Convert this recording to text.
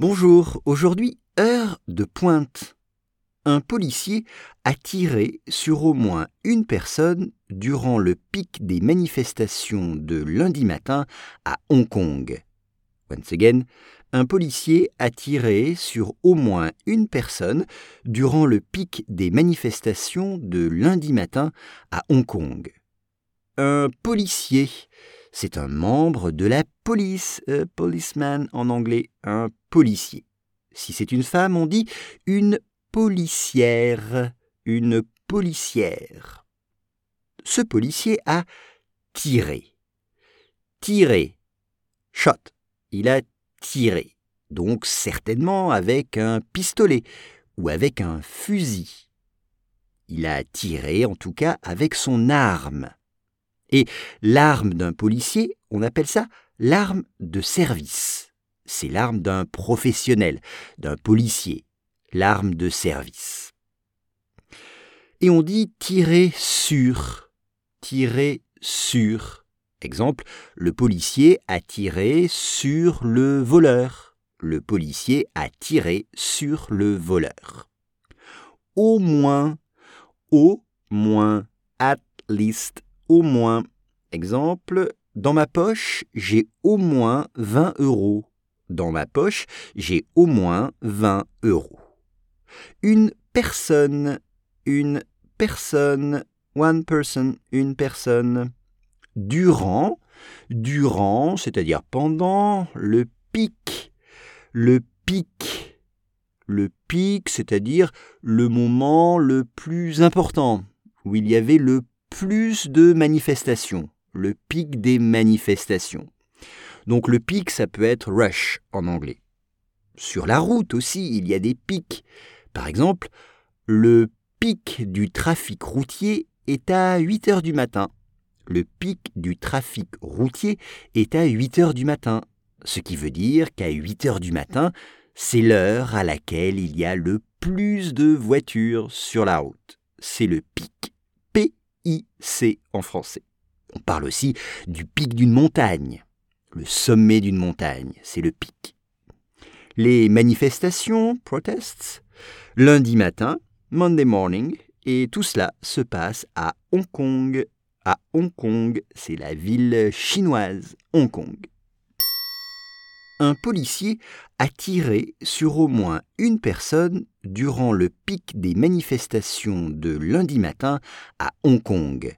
Bonjour, aujourd'hui, heure de pointe. Un policier a tiré sur au moins une personne durant le pic des manifestations de lundi matin à Hong Kong. Once again, un policier a tiré sur au moins une personne durant le pic des manifestations de lundi matin à Hong Kong. Un policier, c'est un membre de la police, euh, policeman en anglais, un policier. Si c'est une femme, on dit une policière, une policière. Ce policier a tiré. Tiré. Shot. Il a tiré. Donc certainement avec un pistolet ou avec un fusil. Il a tiré en tout cas avec son arme. Et l'arme d'un policier, on appelle ça l'arme de service. C'est l'arme d'un professionnel, d'un policier, l'arme de service. Et on dit tirer sur, tirer sur. Exemple, le policier a tiré sur le voleur. Le policier a tiré sur le voleur. Au moins, au moins, at least, au moins. Exemple, dans ma poche, j'ai au moins 20 euros. Dans ma poche, j'ai au moins 20 euros. Une personne, une personne, one person, une personne. Durant, durant, c'est-à-dire pendant le pic, le pic, le pic, c'est-à-dire le moment le plus important, où il y avait le plus de manifestations, le pic des manifestations. Donc le pic, ça peut être rush en anglais. Sur la route aussi, il y a des pics. Par exemple, le pic du trafic routier est à 8 heures du matin. Le pic du trafic routier est à 8 heures du matin, ce qui veut dire qu'à 8 heures du matin, c'est l'heure à laquelle il y a le plus de voitures sur la route. C'est le pic. P-I-C en français. On parle aussi du pic d'une montagne. Le sommet d'une montagne, c'est le pic. Les manifestations, protests, lundi matin, Monday morning, et tout cela se passe à Hong Kong. À Hong Kong, c'est la ville chinoise, Hong Kong. Un policier a tiré sur au moins une personne durant le pic des manifestations de lundi matin à Hong Kong.